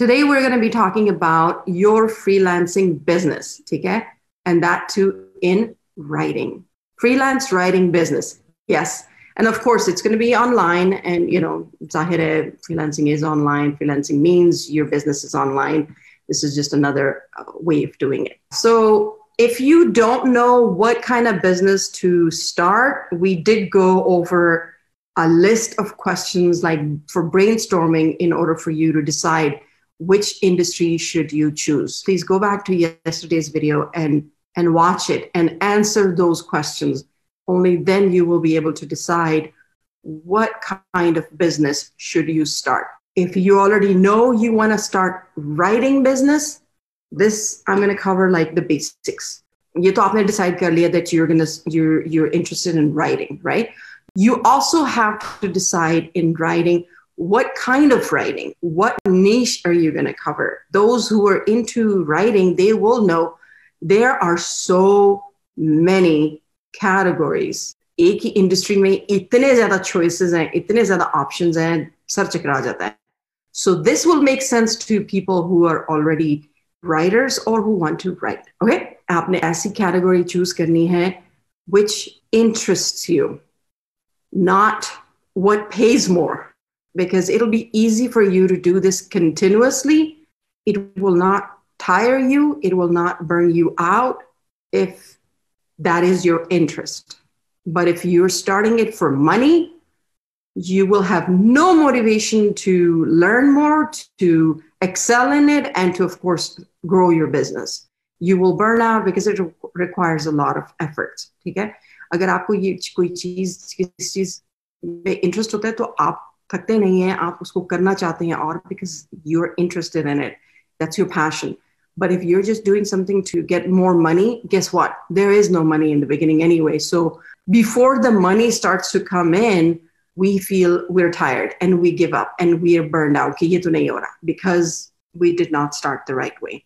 Today, we're going to be talking about your freelancing business, okay? And that too in writing. Freelance writing business. Yes. And of course, it's going to be online. And, you know, Zahir, freelancing is online. Freelancing means your business is online. This is just another uh, way of doing it. So, if you don't know what kind of business to start, we did go over a list of questions like for brainstorming in order for you to decide which industry should you choose. Please go back to yesterday's video and and watch it and answer those questions. Only then you will be able to decide what kind of business should you start. If you already know you want to start writing business, this I'm going to cover like the basics. You thought to decide that you're to you're you're interested in writing, right? You also have to decide in writing what kind of writing, what niche are you going to cover? Those who are into writing, they will know there are so many categories. एक ही industry में इतने ज्यादा choices हैं इतने ज्यादा options हैं sir चकरा जाता है so this will make sense to people who are already writers or who want to write. Okay? आपने ऐसी category choose करनी है which interests you, not what pays more, because it'll be easy for you to do this continuously. It will not tire you, it will not burn you out if that is your interest. But if you're starting it for money, you will have no motivation to learn more, to excel in it, and to, of course, grow your business. You will burn out because it requires a lot of effort. ठीक है अगर आपको ये कोई चीज किस चीज में इंटरेस्ट होता है तो आप थकते नहीं हैं आप उसको करना चाहते हैं और because you're interested in it that's your passion but if you're just doing something to get more money guess what there is no money in the beginning anyway so before the money starts to come in we feel we're tired and we give up and we are burned out because we did not start the right way.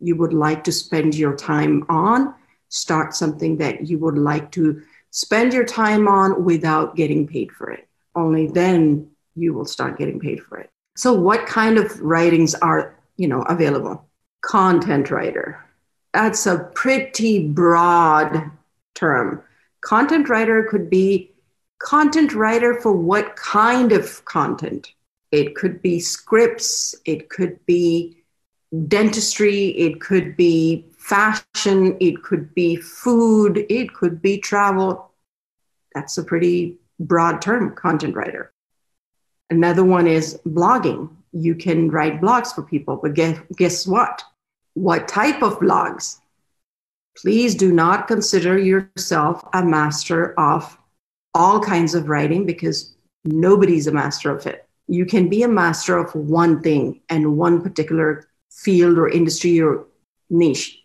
You would like to spend your time on, start something that you would like to spend your time on without getting paid for it. Only then you will start getting paid for it. So what kind of writings are, you know, available? Content writer. That's a pretty broad term. Content writer could be content writer for what kind of content? It could be scripts, it could be dentistry, it could be fashion, it could be food, it could be travel. That's a pretty broad term, content writer. Another one is blogging. You can write blogs for people, but guess, guess what? What type of blogs? Please do not consider yourself a master of all kinds of writing because nobody's a master of it. You can be a master of one thing and one particular field or industry or niche.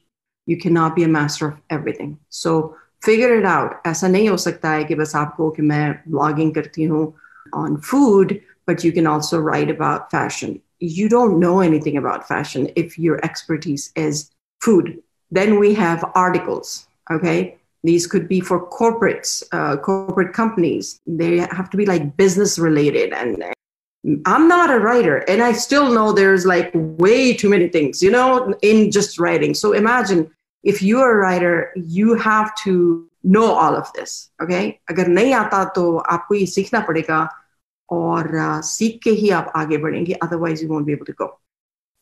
You cannot be a master of everything. So figure it out. ऐसा नहीं हो सकता है कि बस आपको कि मैं blogging करती हूँ on food, but you can also write about fashion. You don't know anything about fashion if your expertise is food. Then we have articles, okay? These could be for corporates, uh, corporate companies. They have to be like business related. And I'm not a writer, and I still know there's like way too many things, you know, in just writing. So imagine if you're a writer, you have to know all of this. Okay, अगर नहीं आता तो आपको ये सीखना पड़ेगा और uh, सीख के ही आप आगे बढ़ेंगे. Otherwise, you won't be able to go.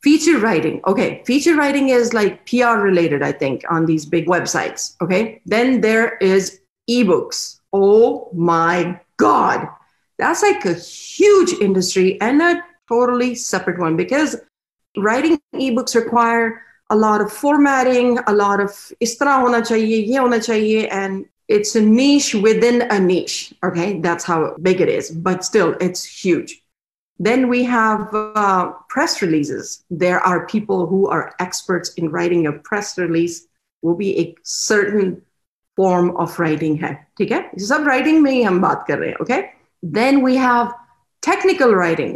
Feature writing. Okay. Feature writing is like PR related, I think, on these big websites. Okay. Then there is ebooks. Oh my God. That's like a huge industry and a totally separate one because writing ebooks require a lot of formatting, a lot of is hona chahiye, ye hona chahiye, and it's a niche within a niche. Okay, that's how big it is, but still, it's huge. Then we have uh, press releases. There are people who are experts in writing a press release. Will be a certain form of writing है ठीक है ये सब writing में ही हम बात कर रहे हैं okay then we have technical writing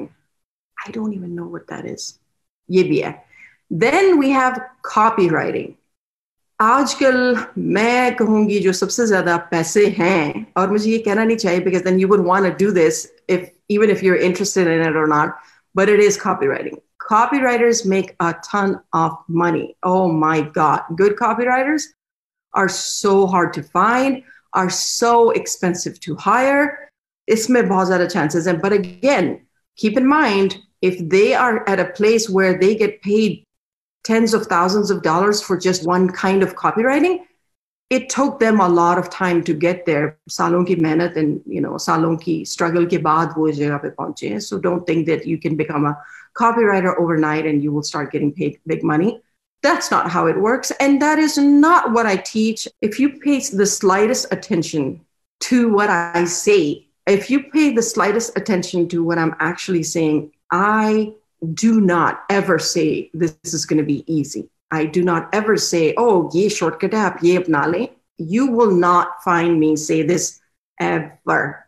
I don't even know what that is ये भी है then we have copywriting आजकल मैं कहूंगी जो सबसे ज्यादा पैसे हैं और मुझे ये कहना नहीं चाहिए because then you would want to do this if even if you're interested in it or not, but it is copywriting. copywriters make a ton of money. Oh my God. Good copywriters are so hard to find, are so expensive to hire. इसमें बहुत ज़्यादा chances हैं. But again, keep in mind, if they are at a place where they get paid tens of thousands of dollars for just one kind of copywriting, it took them a lot of time to get there. Salon ki and you know salon ki struggle ke baad wo jagah pe pahunche. So don't think that you can become a copywriter overnight and you will start getting paid big money. That's not how it works. And that is not what I teach. If you pay the slightest attention to what I say, if you pay the slightest attention to what I'm actually saying, I do not ever say this is going to be easy. I do not ever say, oh, ye shortcut app, ye apna You will not find me say this ever.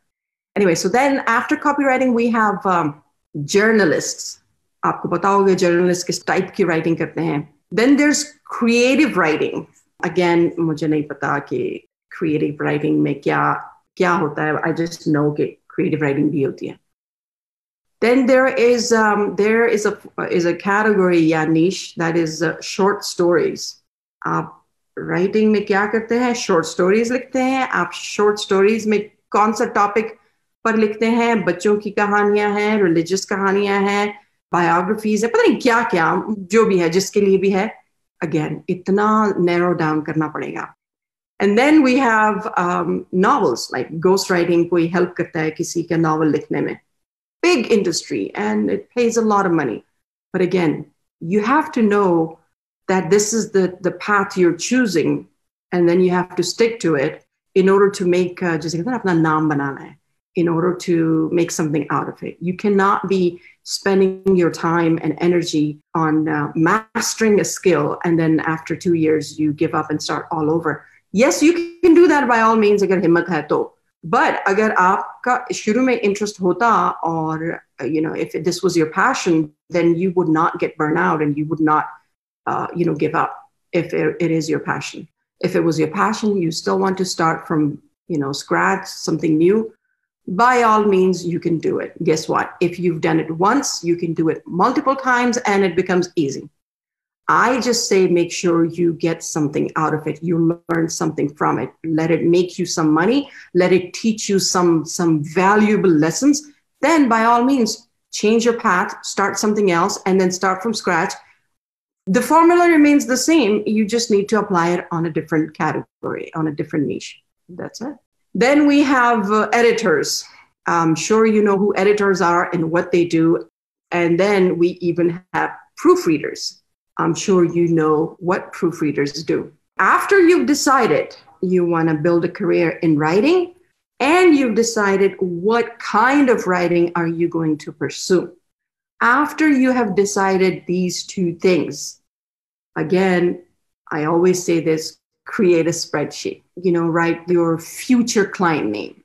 Anyway, so then after copywriting, we have um, journalists. आपको पता होगा journalist किस type की writing करते हैं then there creative writing again मुझे नहीं पता कि क्रिएटिव राइटिंग में क्या क्या होता है आई जस्ट नो कि क्रिएटिव राइटिंग भी होती है then there is um, there is a is a category या niche that is uh, short stories. आप राइटिंग में क्या करते हैं शॉर्ट स्टोरीज लिखते हैं आप शॉर्ट स्टोरीज में कौन सा टॉपिक पर लिखते हैं बच्चों की कहानियां हैं रिलीजियस कहानियां हैं बायोग्राफीज है पता नहीं क्या क्या जो भी है जिसके लिए भी है अगेन इतना नैरो डाउन करना पड़ेगा and then we have novels like ghost writing कोई हेल्प करता है किसी का नॉवल लिखने में big industry and it pays a lot of money. But again, you have to know that this is the, the path you're choosing, and then you have to stick to it in order to make uh, in order to make something out of it. You cannot be spending your time and energy on uh, mastering a skill and then after two years you give up and start all over. Yes, you can do that by all means but अगर आपका शुरू में interest होता और you know if this was your passion then you would not get burned out and you would not uh, you know give up if it, it is your passion if it was your passion you still want to start from you know scratch something new by all means you can do it guess what if you've done it once you can do it multiple times and it becomes easy I just say make sure you get something out of it. You learn something from it. Let it make you some money. Let it teach you some some valuable lessons. Then by all means change your path, start something else and then start from scratch. The formula remains the same. You just need to apply it on a different category, on a different niche. That's it. Then we have uh, editors. I'm sure you know who editors are and what they do. And then we even have proofreaders I'm sure you know what proofreaders do. After you've decided you want to build a career in writing and you've decided what kind of writing are you going to pursue. After you have decided these two things, again, I always say this create a spreadsheet, you know, write your future client name.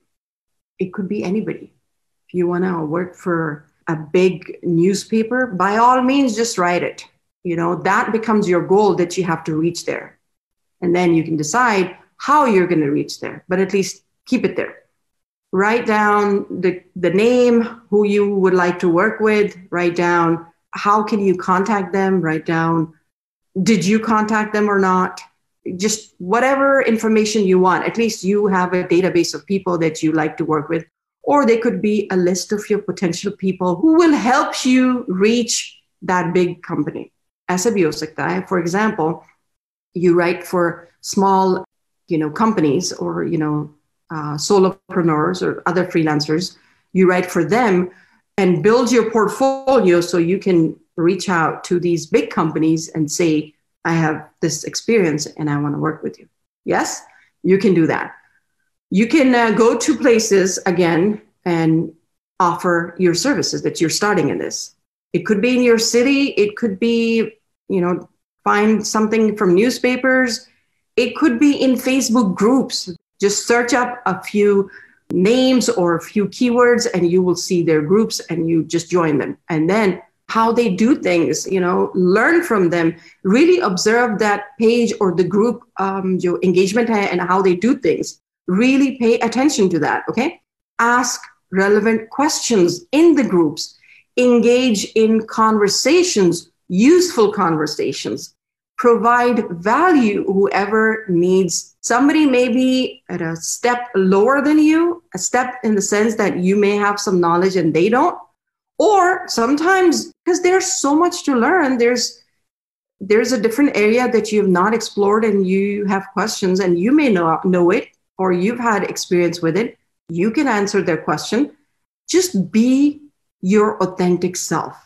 It could be anybody. If you want to work for a big newspaper, by all means, just write it you know that becomes your goal that you have to reach there. And then you can decide how you're going to reach there but at least keep it there. Write down the, the name who you would like to work with write down how can you contact them write down did you contact them or not? Just whatever information you want at least you have a database of people that you like to work with or they could be a list of your potential people who will help you reach that big company as a. For example, you write for small, you know, companies or, you know, uh, solopreneurs or other freelancers. You write for them and build your portfolio so you can reach out to these big companies and say, I have this experience and I want to work with you. Yes, you can do that. You can uh, go to places again and offer your services that you're starting in this it could be in your city. It could be, you know, find something from newspapers. It could be in Facebook groups. Just search up a few names or a few keywords and you will see their groups and you just join them. And then how they do things, you know, learn from them, really observe that page or the group um, your engagement and how they do things. Really pay attention to that, okay? Ask relevant questions in the groups engage in conversations, useful conversations, provide value whoever needs. Somebody may be at a step lower than you, a step in the sense that you may have some knowledge and they don't. Or sometimes because there's so much to learn, there's there's a different area that you have not explored and you have questions and you may not know it or you've had experience with it. You can answer their question. Just be your authentic self.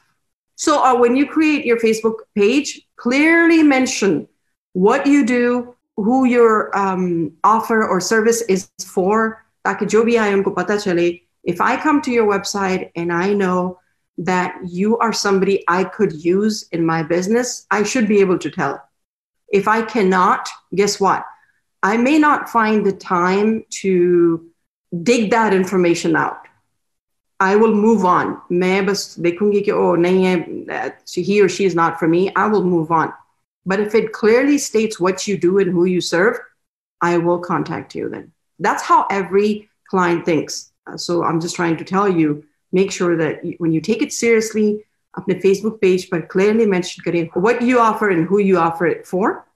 So uh, when you create your Facebook page, clearly mention what you do, who your um, offer or service is for, ताकि जो भी आए उनको पता चले. If I come to your website and I know that you are somebody I could use in my business, I should be able to tell. If I cannot, guess what? I may not find the time to dig that information out. I will move on. मैं बस देखूंगी कि oh नहीं है he or she is not for me. I will move on. But if it clearly states what you do and who you serve, I will contact you then. That's how every client thinks. So I'm just trying to tell you, make sure that when you take it seriously, अपने Facebook page but clearly mention करें what you offer and who you offer it for,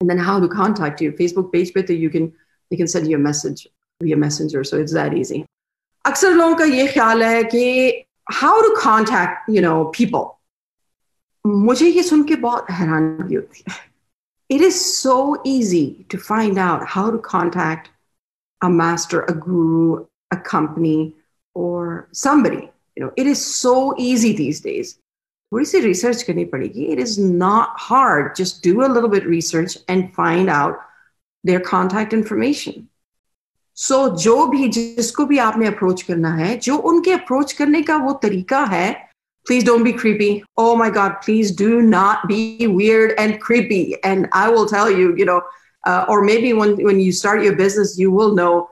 and then how to contact you. Facebook page पे you can they can send you a message via messenger, so it's that easy. अक्सर लोगों का ये ख्याल है कि how to contact you know people मुझे ये सुन के बहुत हैरानगी होती है it is so easy to find out how to contact a master, a guru, a company, or somebody. You know, it is so easy these days. थोड़ी सी research करनी पड़ेगी. It is not hard. Just do a little bit research and find out their contact information. So so, जो भी जिसको भी आपने approach करना है जो उनके अप्रोच करने का वो तरीका है please don't be creepy. Oh my God, please do not be weird and creepy. And I will tell you, you know, uh, or maybe when, when you start your business, you will know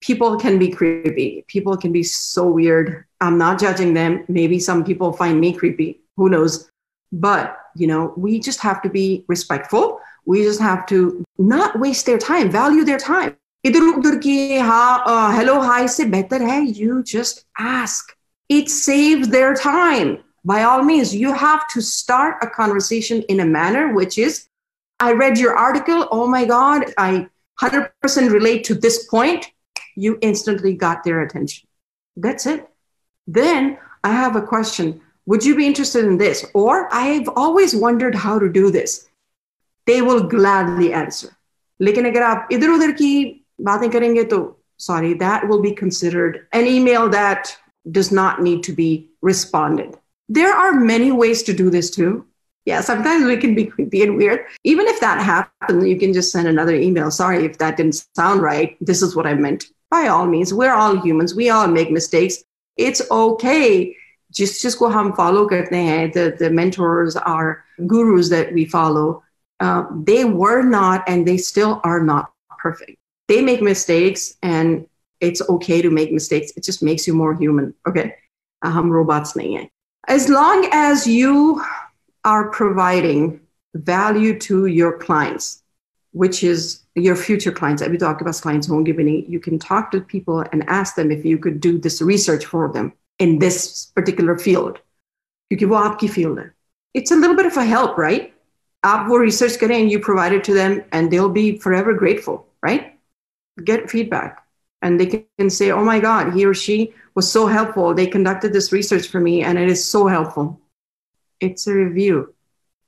people can be creepy. People can be so weird. I'm not judging them. Maybe some people find me creepy. Who knows? But, you know, we just have to be respectful. We just have to not waste their time, value their time. इधर उधर की हाँ hello hi से बेहतर है you just ask it saves their time. By all means, you have to start a conversation in a manner which is I read your article. Oh my God, I 100% relate to this point. You instantly got their attention. That's it. Then I have a question. Would you be interested in this? Or I've always wondered how to do this. They will gladly answer. लेकिन अगर आप इधर उधर की बातें करेंगे तो sorry, that will be considered an email that does not need to be responded. There are many ways to do this too. Yeah, sometimes we can be creepy and weird. Even if that happens, you can just send another email. Sorry if that didn't sound right. This is what I meant. By all means, we're all humans. We all make mistakes. It's okay. Just just go hum follow the the mentors our gurus that we follow. Uh, they were not and they still are not perfect they make mistakes and it's okay to make mistakes. It just makes you more human. Okay. हम robots नहीं हैं. As long as you are providing value to your clients, which is your future clients. अभी तो आपके पास clients होंगे भी नहीं. You can talk to people and ask them if you could do this research for them in this particular field. क्योंकि वो आपकी field है. It's a little bit of a help, right? आप वो research करें and you provide it to them and they'll be forever grateful, right? get feedback and they can say, oh my God, he or she was so helpful. They conducted this research for me and it is so helpful. It's a review.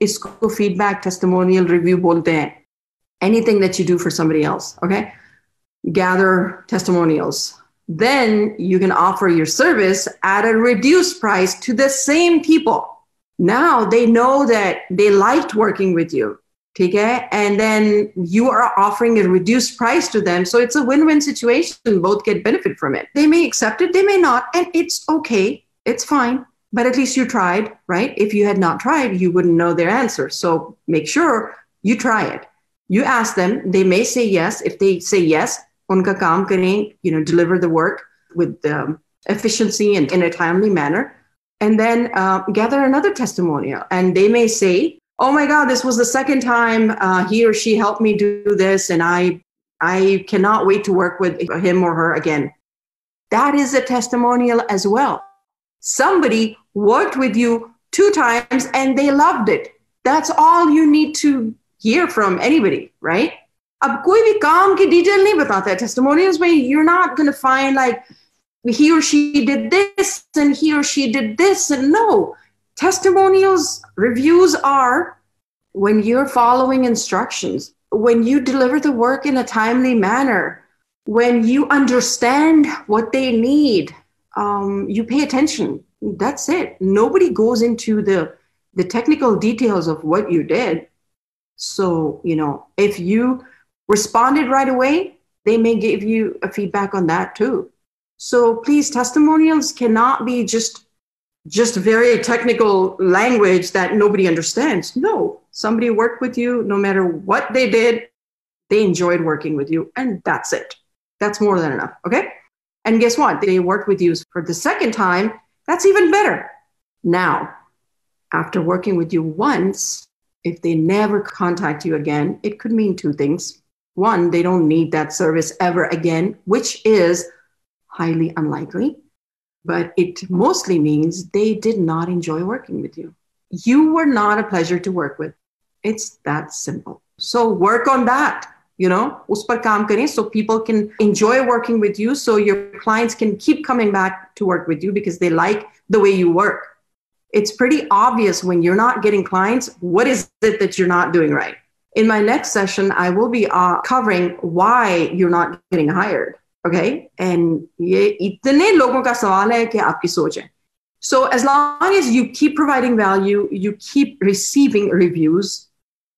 इसको feedback testimonial review bolte hain. Anything that you do for somebody else, okay? Gather testimonials. Then you can offer your service at a reduced price to the same people. Now they know that they liked working with you Okay, and then you are offering a reduced price to them. So it's a win-win situation. Both get benefit from it. They may accept it. They may not. And it's okay. It's fine. But at least you tried right? If you had not tried you wouldn't know their answer. So make sure you try it. You ask them. They may say yes. If they say yes unka kaam kare, you know deliver the work with um, efficiency and in a timely manner. And then uh, gather another testimonial. And they may say oh my god this was the second time uh, he or she helped me do this and i i cannot wait to work with him or her again that is a testimonial as well somebody worked with you two times and they loved it. That's all you need to hear from anybody, right? अब कोई भी काम की detail नहीं बताता है testimonials में you're not going to find like he or she did this and he or she did this and no testimonials reviews are when you're following instructions when you deliver the work in a timely manner when you understand what they need um, you pay attention. That's it. Nobody goes into the the technical details of what you did. So you know if you responded right away they may give you a feedback on that too. So please testimonials cannot be just just very technical language that nobody understands. No somebody worked with you no matter what they did they enjoyed working with you and that's it. That's more than enough okay? And guess what? They worked with you for the second time. That's even better. Now after working with you once if they never contact you again it could mean two things. One they don't need that service ever again which is highly unlikely but it mostly means they did not enjoy working with you you were not a pleasure to work with it's that simple. So work on that. You know, us par kaam so people can enjoy working with you, so your clients can keep coming back to work with you because they like the way you work. It's pretty obvious when you're not getting clients. What is it that you're not doing right? In my next session, I will be uh, covering why you're not getting hired Okay, and ये इतने लोगों का सवाल है कि आपकी सोच है. So as long as you keep providing value, you keep receiving reviews,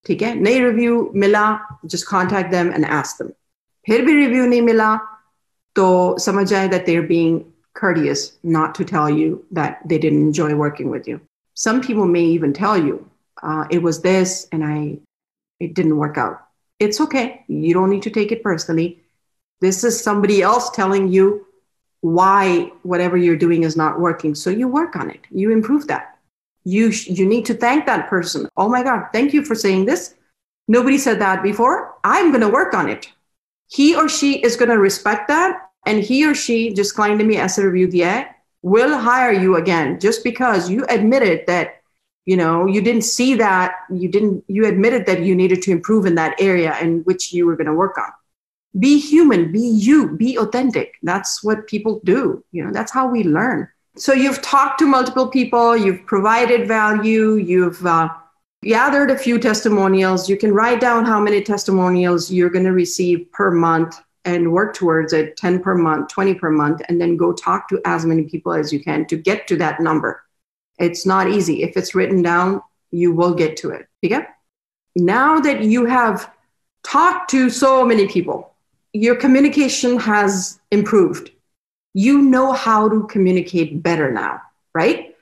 ठीक है नई रिव्यू मिला just contact them and ask them फिर भी रिव्यू नहीं मिला तो समझ जाए that they're being courteous not to tell you that they didn't enjoy working with you some people may even tell you uh, it was this and i it didn't work out it's okay you don't need to take it personally this is somebody else telling you why whatever you're doing is not working. So you work on it. You improve that. You you need to thank that person. Oh my god thank you for saying this. Nobody said that before. I'm going to work on it. He or she is going to respect that and he or she just claimed to me as a review yet will hire you again just because you admitted that you know you didn't see that. You didn't you admitted that you needed to improve in that area in which you were going to work on be human be you be authentic that's what people do you know that's how we learn so you've talked to multiple people, you've provided value, you've uh, gathered a few testimonials. You can write down how many testimonials you're going to receive per month and work towards it 10 per month, 20 per month, and then go talk to as many people as you can to get to that number. It's not easy. If it's written down, you will get to it. Okay? Now that you have talked to so many people, your communication has improved you know how to communicate better now, right?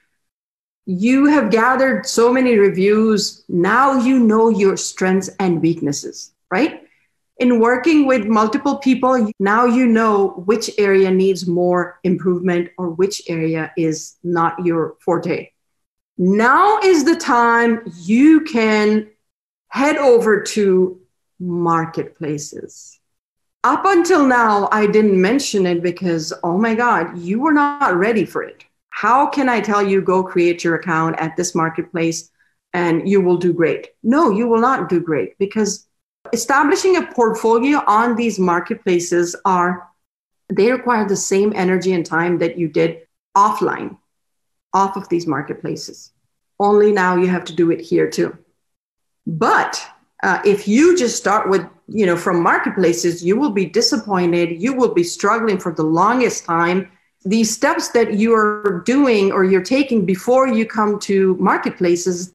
You have gathered so many reviews. Now you know your strengths and weaknesses, right? In working with multiple people, now you know which area needs more improvement or which area is not your forte. Now is the time you can head over to marketplaces up until now, I didn't mention it because, oh my God, you were not ready for it. How can I tell you go create your account at this marketplace and you will do great? No, you will not do great because establishing a portfolio on these marketplaces are they require the same energy and time that you did offline off of these marketplaces. Only now you have to do it here too. But uh, if you just start with you know from marketplaces you will be disappointed. You will be struggling for the longest time. These steps that you're doing or you're taking before you come to marketplaces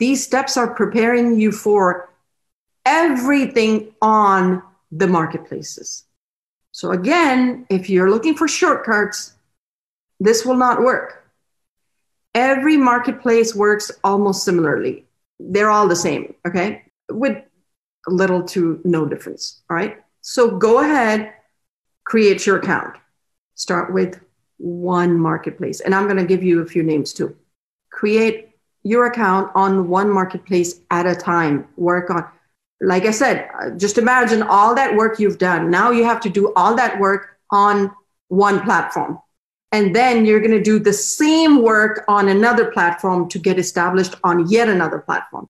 these steps are preparing you for everything on the marketplaces. So again if you're looking for shortcuts this will not work. Every marketplace works almost similarly. They're all the same okay? With little to no difference. All right. So go ahead, create your account. Start with one marketplace. And I'm going to give you a few names too. Create your account on one marketplace at a time. Work on, like I said, just imagine all that work you've done. Now you have to do all that work on one platform. And then you're going to do the same work on another platform to get established on yet another platform.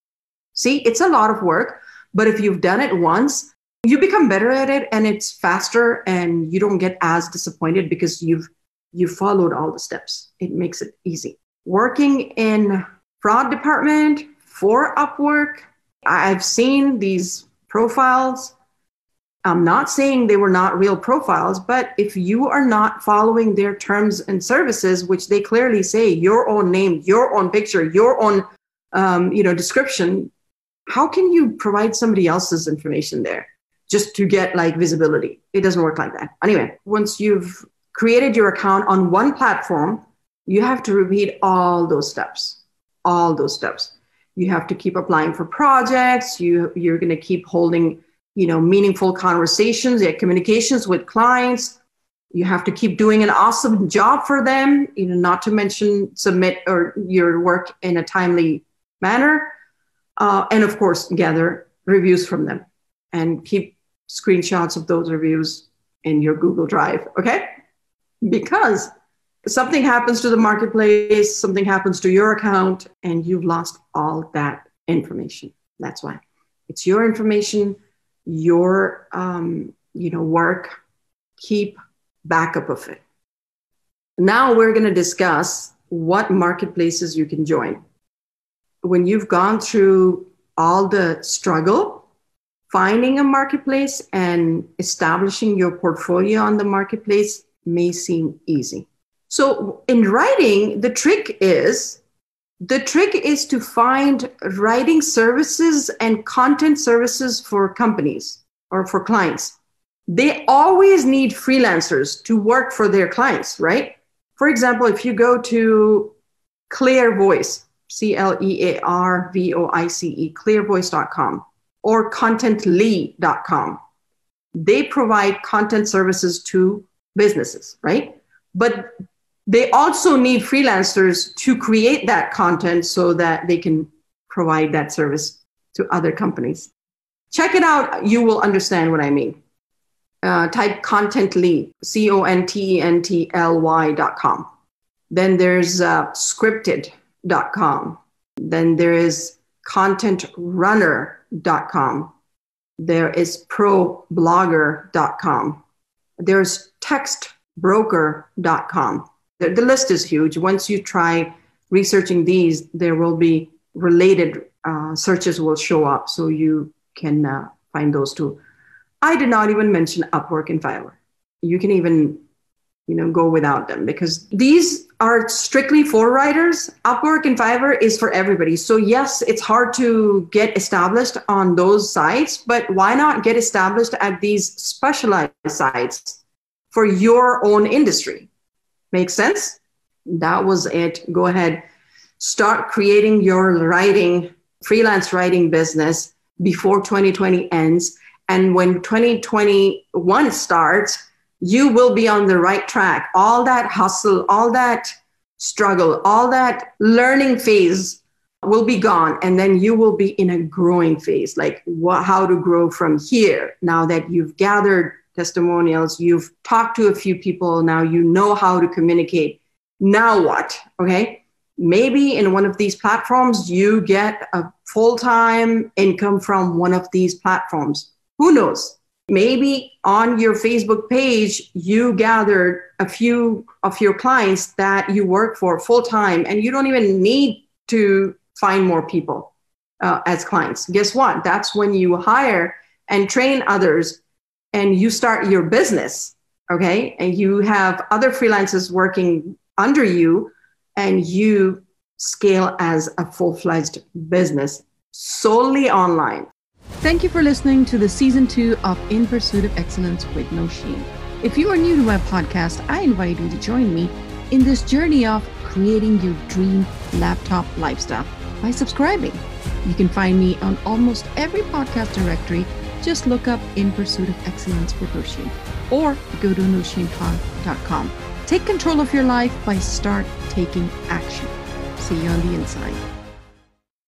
See, it's a lot of work, but if you've done it once, you become better at it and it's faster and you don't get as disappointed because you've you followed all the steps. It makes it easy. Working in fraud department for Upwork, I've seen these profiles. I'm not saying they were not real profiles, but if you are not following their terms and services, which they clearly say your own name, your own picture, your own um, you know description, how can you provide somebody else's information there just to get like visibility? It doesn't work like that. Anyway, once you've created your account on one platform, you have to repeat all those steps, all those steps. You have to keep applying for projects. You, you're going to keep holding, you know, meaningful conversations, yeah, communications with clients. You have to keep doing an awesome job for them, you know, not to mention submit or your work in a timely manner. Uh, and of course, gather reviews from them and keep screenshots of those reviews in your Google Drive. Okay because something happens to the marketplace, something happens to your account, and you've lost all that information. That's why it's your information, your um, you know work. Keep backup of it. Now we're going to discuss what marketplaces you can join. When you've gone through all the struggle finding a marketplace and establishing your portfolio on the marketplace, may seem easy. So in writing, the trick is the trick is to find writing services and content services for companies or for clients. They always need freelancers to work for their clients, right? For example, if you go to Clear Voice, C L E A R V O I C E, clearvoice.com, or contently.com, they provide content services to businesses, right? But they also need freelancers to create that content so that they can provide that service to other companies. Check it out. You will understand what I mean. Uh, type contently, C O N T E N T L Y dot com. Then there's uh, scripted.com. Then there is contentrunner.com. There is problogger.com. There's textbroker.com. The, the list is huge. Once you try researching these, there will be related uh, searches will show up so you can uh, find those too. I did not even mention Upwork and Fiverr. You can even you know go without them because these are strictly for writers upwork and fiverr is for everybody so yes it's hard to get established on those sites but why not get established at these specialized sites for your own industry. Make sense? That was it. Go ahead. Start creating your writing, freelance writing business before 2020 ends. And when 2021 starts, you will be on the right track. All that hustle, all that struggle, all that learning phase will be gone. And then you will be in a growing phase, like what, how to grow from here now that you've gathered testimonials, you've talked to a few people, now you know how to communicate. Now what? Okay. Maybe in one of these platforms, you get a full time income from one of these platforms. Who knows? Maybe on your Facebook page, you gathered a few of your clients that you work for full time, and you don't even need to find more people uh, as clients. Guess what? That's when you hire and train others and you start your business, okay, and you have other freelancers working under you, and you scale as a full fledged business solely online. Thank you for listening to the season two of In Pursuit of Excellence with Nosheen. If you are new to my podcast, I invite you to join me in this journey of creating your dream laptop lifestyle by subscribing. You can find me on almost every podcast directory just look up In Pursuit of Excellence with Nosheen or go to nosheenkhan.com. Take control of your life by start taking action. See you on the inside.